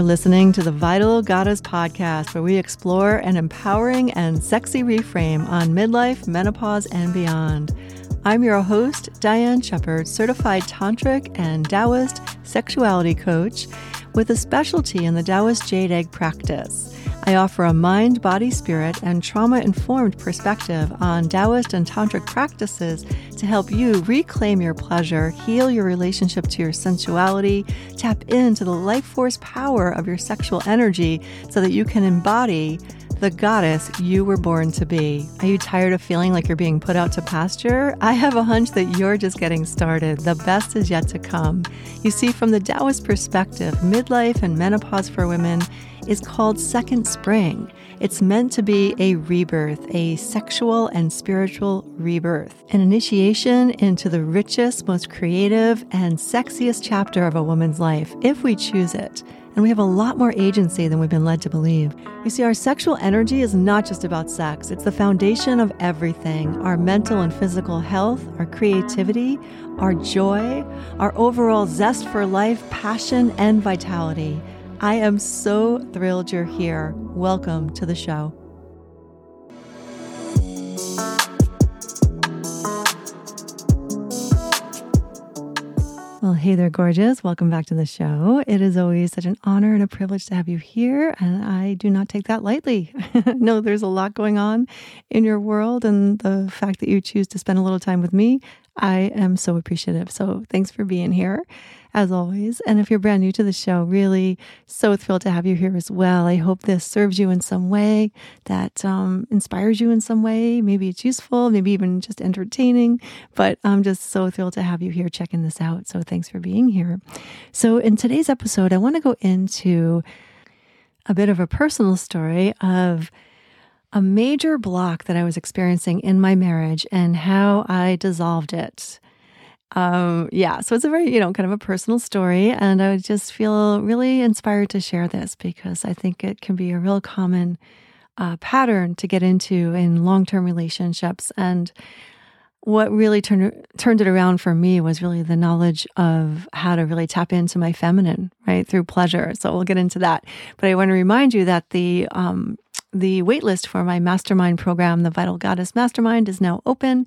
You're listening to the Vital Goddess podcast, where we explore an empowering and sexy reframe on midlife, menopause, and beyond. I'm your host, Diane Shepard, certified tantric and Taoist sexuality coach with a specialty in the Taoist jade egg practice. I offer a mind, body, spirit, and trauma informed perspective on Taoist and Tantric practices to help you reclaim your pleasure, heal your relationship to your sensuality, tap into the life force power of your sexual energy so that you can embody the goddess you were born to be. Are you tired of feeling like you're being put out to pasture? I have a hunch that you're just getting started. The best is yet to come. You see, from the Taoist perspective, midlife and menopause for women is called Second Spring. It's meant to be a rebirth, a sexual and spiritual rebirth, an initiation into the richest, most creative, and sexiest chapter of a woman's life, if we choose it. And we have a lot more agency than we've been led to believe. You see, our sexual energy is not just about sex, it's the foundation of everything our mental and physical health, our creativity, our joy, our overall zest for life, passion, and vitality. I am so thrilled you're here. Welcome to the show. Well, hey there, gorgeous. Welcome back to the show. It is always such an honor and a privilege to have you here, and I do not take that lightly. no, there's a lot going on in your world, and the fact that you choose to spend a little time with me, I am so appreciative. So, thanks for being here as always. And if you're brand new to the show, really so thrilled to have you here as well. I hope this serves you in some way, that um, inspires you in some way. Maybe it's useful, maybe even just entertaining, but I'm just so thrilled to have you here checking this out. So thanks for being here. So, in today's episode, I want to go into a bit of a personal story of a major block that I was experiencing in my marriage and how I dissolved it. Um, yeah, so it's a very, you know, kind of a personal story. And I would just feel really inspired to share this because I think it can be a real common uh, pattern to get into in long term relationships. And what really turned turned it around for me was really the knowledge of how to really tap into my feminine, right, through pleasure. So we'll get into that. But I want to remind you that the um, the waitlist for my mastermind program, the Vital Goddess Mastermind, is now open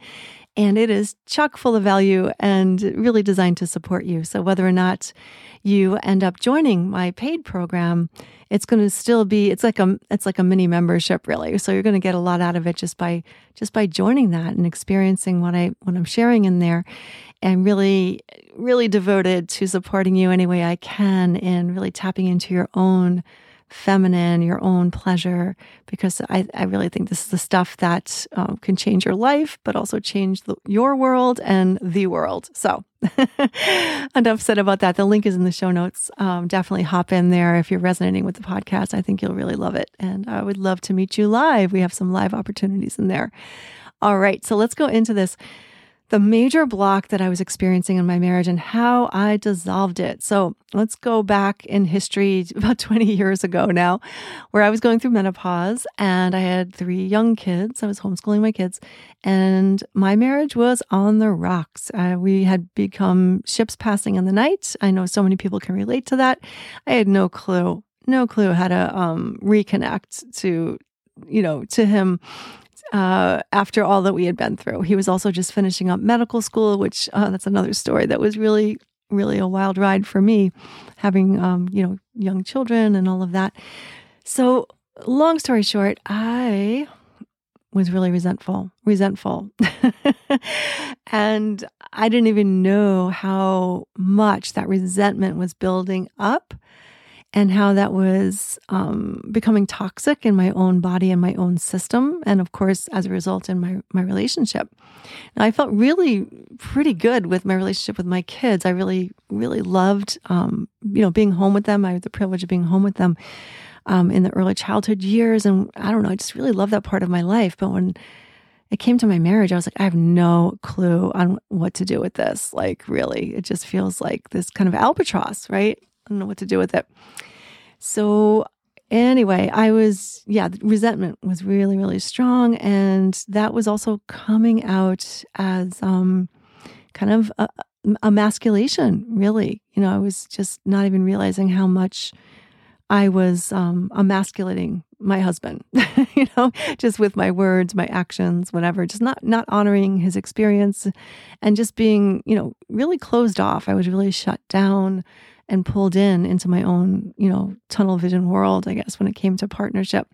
and it is chock full of value and really designed to support you. So whether or not you end up joining my paid program, it's going to still be it's like a it's like a mini membership really. So you're going to get a lot out of it just by just by joining that and experiencing what I what I'm sharing in there and really really devoted to supporting you any way I can and really tapping into your own feminine, your own pleasure, because I, I really think this is the stuff that um, can change your life, but also change the, your world and the world. So, enough said about that. The link is in the show notes. Um, definitely hop in there if you're resonating with the podcast. I think you'll really love it. And I would love to meet you live. We have some live opportunities in there. All right, so let's go into this the major block that I was experiencing in my marriage and how I dissolved it. So let's go back in history about 20 years ago now, where I was going through menopause and I had three young kids. I was homeschooling my kids, and my marriage was on the rocks. Uh, we had become ships passing in the night. I know so many people can relate to that. I had no clue, no clue how to um, reconnect to you know, to him uh, after all that we had been through. He was also just finishing up medical school, which uh, that's another story that was really, really a wild ride for me, having um, you know young children and all of that. So, long story short, I was really resentful, resentful. and I didn't even know how much that resentment was building up and how that was um, becoming toxic in my own body and my own system, and of course, as a result, in my my relationship. Now, I felt really pretty good with my relationship with my kids. I really, really loved, um, you know, being home with them. I had the privilege of being home with them um, in the early childhood years, and I don't know, I just really love that part of my life. But when it came to my marriage, I was like, I have no clue on what to do with this. Like, really, it just feels like this kind of albatross, right? I don't know what to do with it. So, anyway, I was, yeah, resentment was really, really strong. And that was also coming out as um, kind of a, emasculation, really. You know, I was just not even realizing how much I was um, emasculating my husband, you know, just with my words, my actions, whatever, just not not honoring his experience and just being, you know, really closed off. I was really shut down and pulled in into my own, you know, tunnel vision world, I guess, when it came to partnership.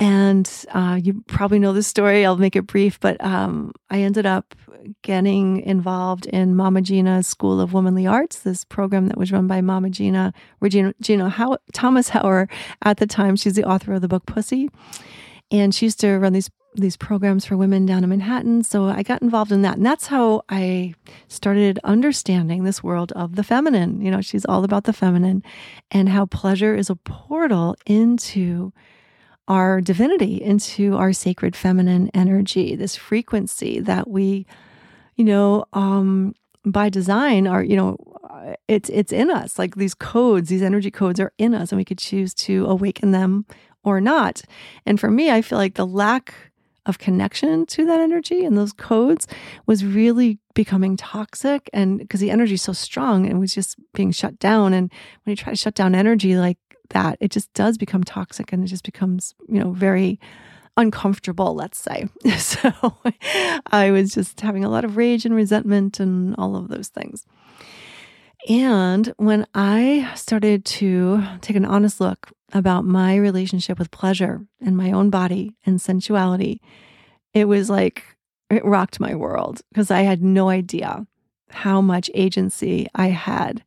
And uh, you probably know the story. I'll make it brief, but um, I ended up getting involved in Mama Gena's School of Womanly Arts, this program that was run by Mama Gena, Regena Gina How- Thomashauer at the time. She's the author of the book Pussy. And she used to run these these programs for women down in Manhattan. So I got involved in that. And that's how I started understanding this world of the feminine. You know, she's all about the feminine and how pleasure is a portal into our divinity, into our sacred feminine energy, this frequency that we, you know, um, by design are, you know, it's it's in us. Like these codes, these energy codes are in us, and we could choose to awaken them or not. And for me, I feel like the lack of connection to that energy and those codes was really becoming toxic and because the energy is so strong and was just being shut down and when you try to shut down energy like that, it just does become toxic and it just becomes, you know, very uncomfortable, let's say. So I was just having a lot of rage and resentment and all of those things. And when I started to take an honest look about my relationship with pleasure and my own body and sensuality, it was like it rocked my world because I had no idea how much agency I had.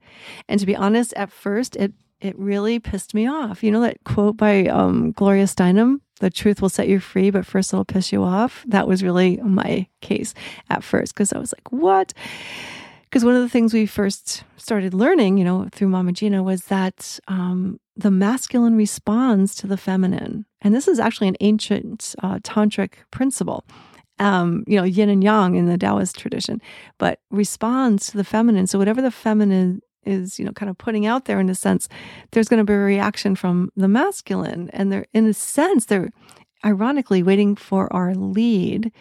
And to be honest, at first it it really pissed me off. You know that quote by um, Gloria Steinem, the truth will set you free, but first it'll piss you off. That was really my case at first because I was like, what? Because one of the things we first started learning, you know, through Mama Gena was that um, the masculine responds to the feminine. And this is actually an ancient uh, tantric principle. Um, you know, yin and yang in the Taoist tradition, but responds to the feminine. So whatever the feminine is you know kind of putting out there in a sense there's going to be a reaction from the masculine and they're in a sense they're ironically waiting for our lead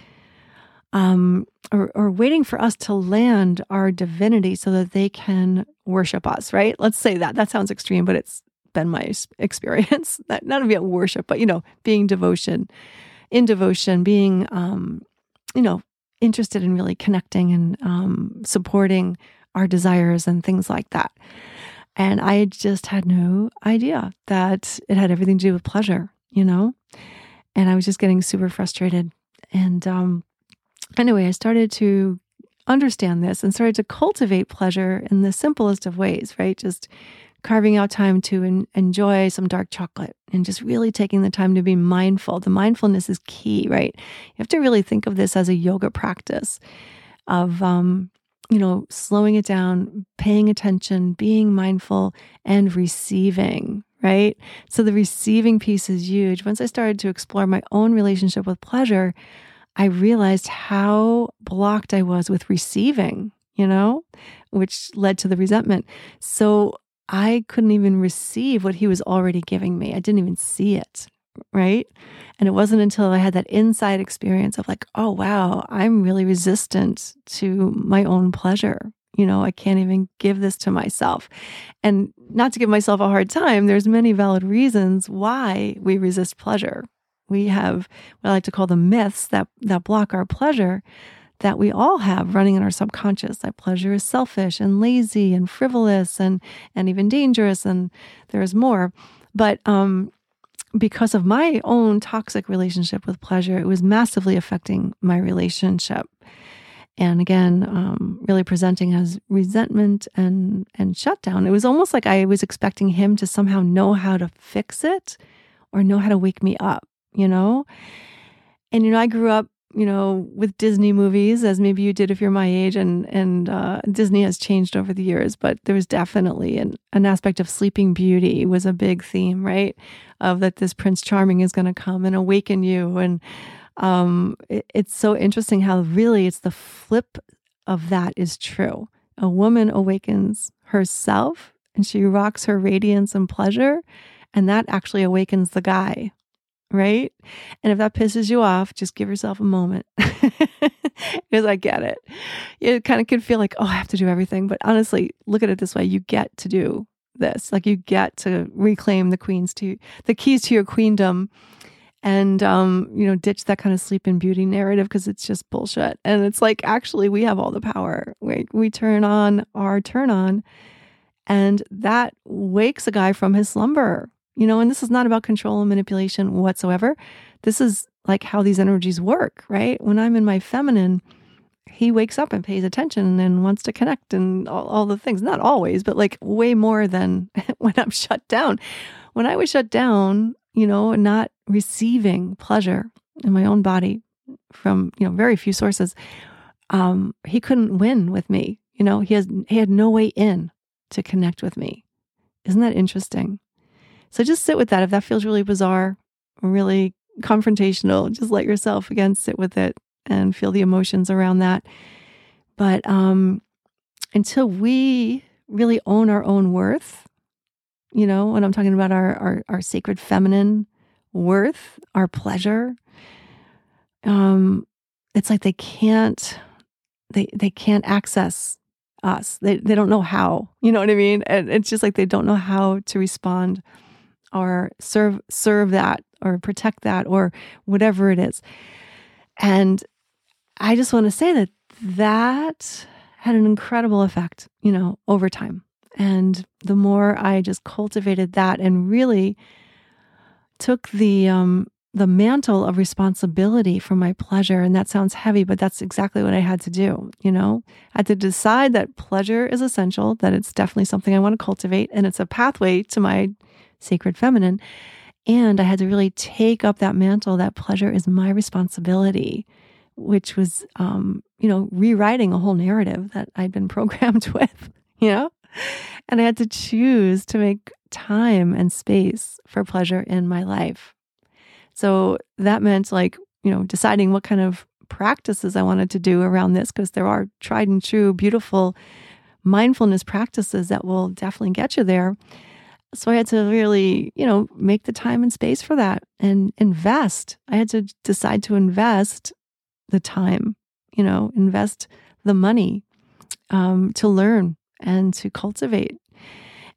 um, or, or waiting for us to land our divinity so that they can worship us right let's say that that sounds extreme but it's been my experience that not only worship but you know being devotion in devotion being um, you know interested in really connecting and um, supporting our desires and things like that. And I just had no idea that it had everything to do with pleasure, you know? And I was just getting super frustrated. And um, anyway, I started to understand this and started to cultivate pleasure in the simplest of ways, right? Just carving out time to en- enjoy some dark chocolate and just really taking the time to be mindful. The mindfulness is key, right? You have to really think of this as a yoga practice of um, you know, slowing it down, paying attention, being mindful, and receiving, right? So the receiving piece is huge. Once I started to explore my own relationship with pleasure, I realized how blocked I was with receiving, you know, which led to the resentment. So I couldn't even receive what he was already giving me. I didn't even see it, right? And it wasn't until I had that inside experience of like, oh, wow, I'm really resistant to my own pleasure. You know, I can't even give this to myself. And not to give myself a hard time, there's many valid reasons why we resist pleasure. We have what I like to call the myths that, that block our pleasure that we all have running in our subconscious that pleasure is selfish and lazy and frivolous and and even dangerous and there's more but um because of my own toxic relationship with pleasure, it was massively affecting my relationship. And again, um, really presenting as resentment and and shutdown. It was almost like I was expecting him to somehow know how to fix it or know how to wake me up, you know. And you know, I grew up you know, with Disney movies, as maybe you did if you're my age, and and uh, Disney has changed over the years, but there was definitely an, an aspect of Sleeping Beauty was a big theme, right? Of that this Prince Charming is going to come and awaken you, and um, it, it's so interesting how really it's the flip of that is true. A woman awakens herself, and she rocks her radiance and pleasure, and that actually awakens the guy right? And if that pisses you off, just give yourself a moment because I get it. It kind of can feel like, oh, I have to do everything. But honestly, look at it this way you get to do this. Like you get to reclaim the queens to the keys to your queendom and um, you know, ditch that kind of Sleeping Beauty narrative because it's just bullshit. And it's like actually we have all the power. We we turn on our turn on and that wakes a guy from his slumber. You know, and this is not about control and manipulation whatsoever. This is like how these energies work, right? When I'm in my feminine, he wakes up and pays attention and wants to connect and all, all the things. Not always, but like way more than when I'm shut down. When I was shut down, you know, not receiving pleasure in my own body from, you know, very few sources, um, he couldn't win with me. You know, he has he had no way in to connect with me. Isn't that interesting? So just sit with that. If that feels really bizarre, really confrontational, just let yourself again sit with it and feel the emotions around that. But um, until we really own our own worth, you know, when I'm talking about our, our, our sacred feminine worth, our pleasure, um, it's like they can't they they can't access us. They they don't know how. You know what I mean? And it's just like they don't know how to respond or serve serve that or protect that or whatever it is. And I just want to say that that had an incredible effect, you know, over time. And the more I just cultivated that and really took the um, the mantle of responsibility for my pleasure, and that sounds heavy, but that's exactly what I had to do. You know, I had to decide that pleasure is essential, that it's definitely something I want to cultivate, and it's a pathway to my sacred feminine. And I had to really take up that mantle that pleasure is my responsibility which was, um, you know, rewriting a whole narrative that I'd been programmed with, you know? And I had to choose to make time and space for pleasure in my life. So that meant like, you know, deciding what kind of practices I wanted to do around this because there are tried and true, beautiful mindfulness practices that will definitely get you there. So I had to really, you know, make the time and space for that and invest. I had to decide to invest the time, you know, invest the money um, to learn and to cultivate.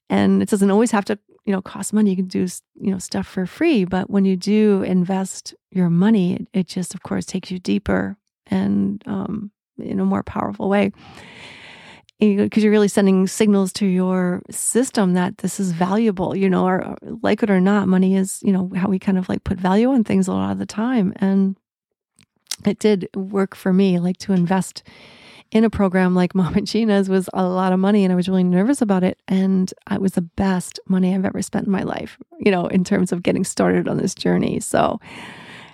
And it doesn't always have to, you know, cost money. You can do, you know, stuff for free. But when you do invest your money, it, it just, of course, takes you deeper and um, in a more powerful way. Because you're really sending signals to your system that this is valuable, you know, or like it or not, money is, you know, how we kind of like put value on things a lot of the time. And it did work for me, like to invest in a program like Mama Gena's was a lot of money and I was really nervous about it. And it was the best money I've ever spent in my life, you know, in terms of getting started on this journey. So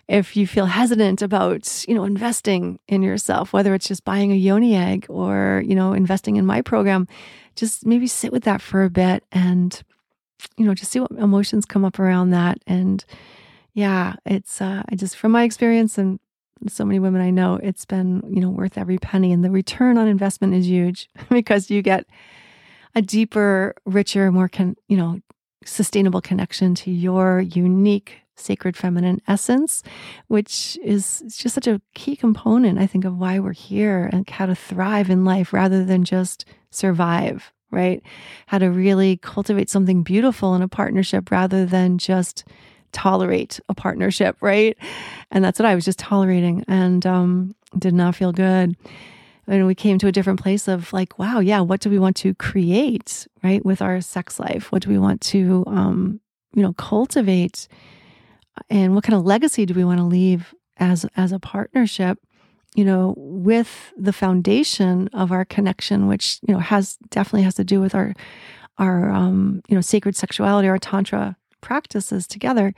if you feel hesitant about, you know, investing in yourself, whether it's just buying a yoni egg or, you know, investing in my program, just maybe sit with that for a bit and, you know, just see what emotions come up around that. And yeah, it's, uh, I just, from my experience and so many women I know, it's been, you know, worth every penny. And the return on investment is huge because you get a deeper, richer, more, con, you know, sustainable connection to your unique sacred feminine essence, which is just such a key component, I think, of why we're here and how to thrive in life rather than just survive, right? How to really cultivate something beautiful in a partnership rather than just tolerate a partnership, right? And that's what I was just tolerating and um, did not feel good. And we came to a different place of like, wow, yeah, what do we want to create, right, with our sex life? What do we want to, um, you know, cultivate? And what kind of legacy do we want to leave as as a partnership? You know, with the foundation of our connection, which you know has definitely has to do with our our um, you know sacred sexuality, our tantra practices together.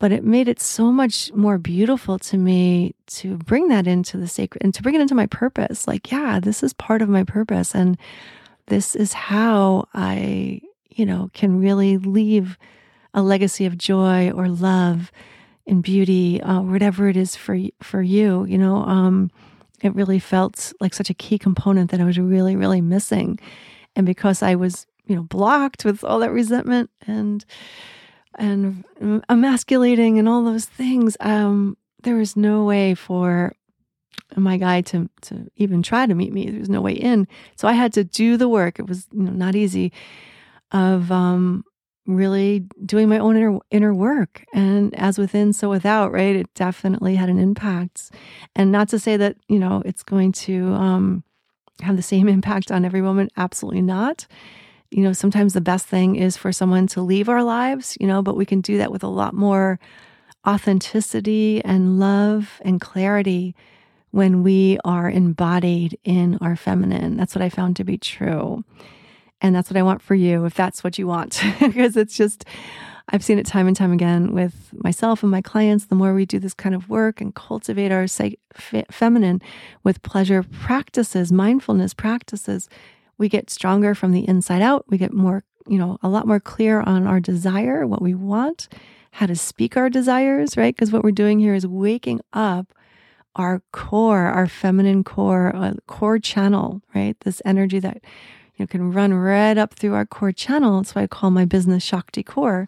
But it made it so much more beautiful to me to bring that into the sacred and to bring it into my purpose. Like, yeah, this is part of my purpose. And this is how I, you know, can really leave a legacy of joy or love and beauty, uh, whatever it is for for you. You know, um, it really felt like such a key component that I was really, really missing, and because I was, you know, blocked with all that resentment and and emasculating and all those things, um, there was no way for my guy to to even try to meet me. There was no way in. So I had to do the work. It was you know not easy. of um, really doing my own inner inner work. And as within so without right? It definitely had an impact. And not to say that you know it's going to um, have the same impact on every woman absolutely not. You know sometimes the best thing is for someone to leave our lives you know but we can do that with a lot more authenticity and love and clarity when we are embodied in our feminine. That's what i found to be true and that's what I want for you if that's what you want. because it's just, I've seen it time and time again with myself and my clients. The more we do this kind of work and cultivate our feminine with pleasure practices, mindfulness practices, we get stronger from the inside out. We get more, you know, a lot more clear on our desire, what we want, how to speak our desires, right? Because what we're doing here is waking up our core, our feminine core, uh, core channel, right? This energy that you can run right up through our core channel. That's why I call my business Shakticore,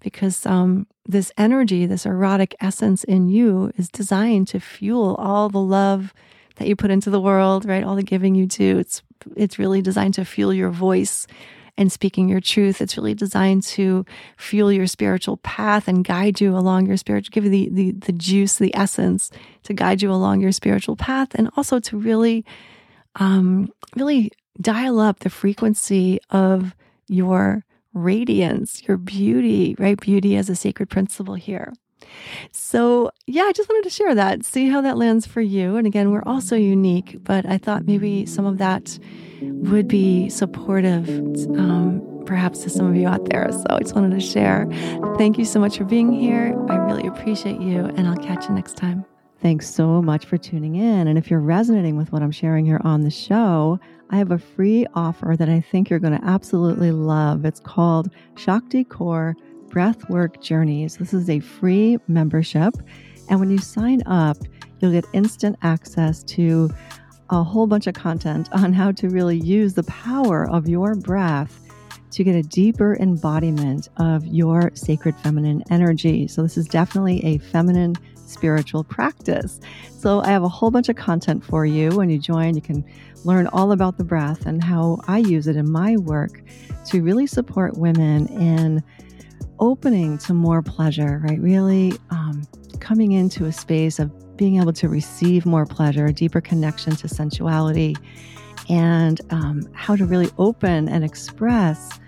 because um, this energy, this erotic essence in you, is designed to fuel all the love that you put into the world, right? All the giving you do. It's it's really designed to fuel your voice and speaking your truth. It's really designed to fuel your spiritual path and guide you along your spiritual, give you the, the, the juice, the essence to guide you along your spiritual path, and also to really, um, really dial up the frequency of your radiance, your beauty, right? Beauty as a sacred principle here. So, yeah, I just wanted to share that, see how that lands for you. And again, we're also unique, but I thought maybe some of that would be supportive, um, perhaps to some of you out there. So, I just wanted to share. Thank you so much for being here. I really appreciate you, and I'll catch you next time. Thanks so much for tuning in. And if you're resonating with what I'm sharing here on the show, I have a free offer that I think you're going to absolutely love. It's called Shakticore Breathwork Journeys. This is a free membership. And when you sign up, you'll get instant access to a whole bunch of content on how to really use the power of your breath to get a deeper embodiment of your sacred feminine energy. So, this is definitely a feminine spiritual practice. So, I have a whole bunch of content for you. When you join, you can learn all about the breath and how I use it in my work to really support women in opening to more pleasure, right? Really um, coming into a space of being able to receive more pleasure, a deeper connection to sensuality, and um, how to really open and express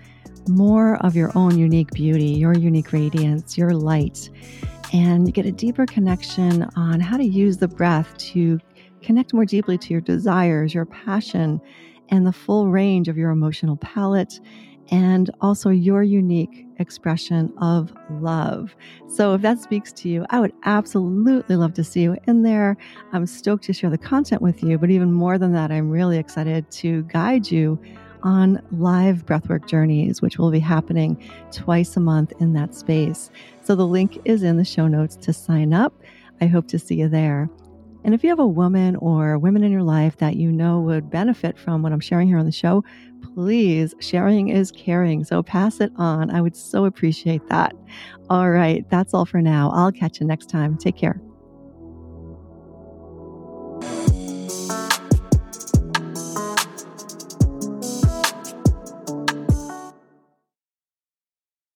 more of your own unique beauty, your unique radiance, your light, and get a deeper connection on how to use the breath to connect more deeply to your desires, your passion, and the full range of your emotional palette, and also your unique expression of love. So, if that speaks to you, I would absolutely love to see you in there. I'm stoked to share the content with you, but even more than that, I'm really excited to guide you on live breathwork journeys, which will be happening twice a month in that space. So, the link is in the show notes to sign up. I hope to see you there. And if you have a woman or women in your life that you know would benefit from what I'm sharing here on the show, please, sharing is caring. So pass it on. I would so appreciate that. All right, that's all for now. I'll catch you next time. Take care.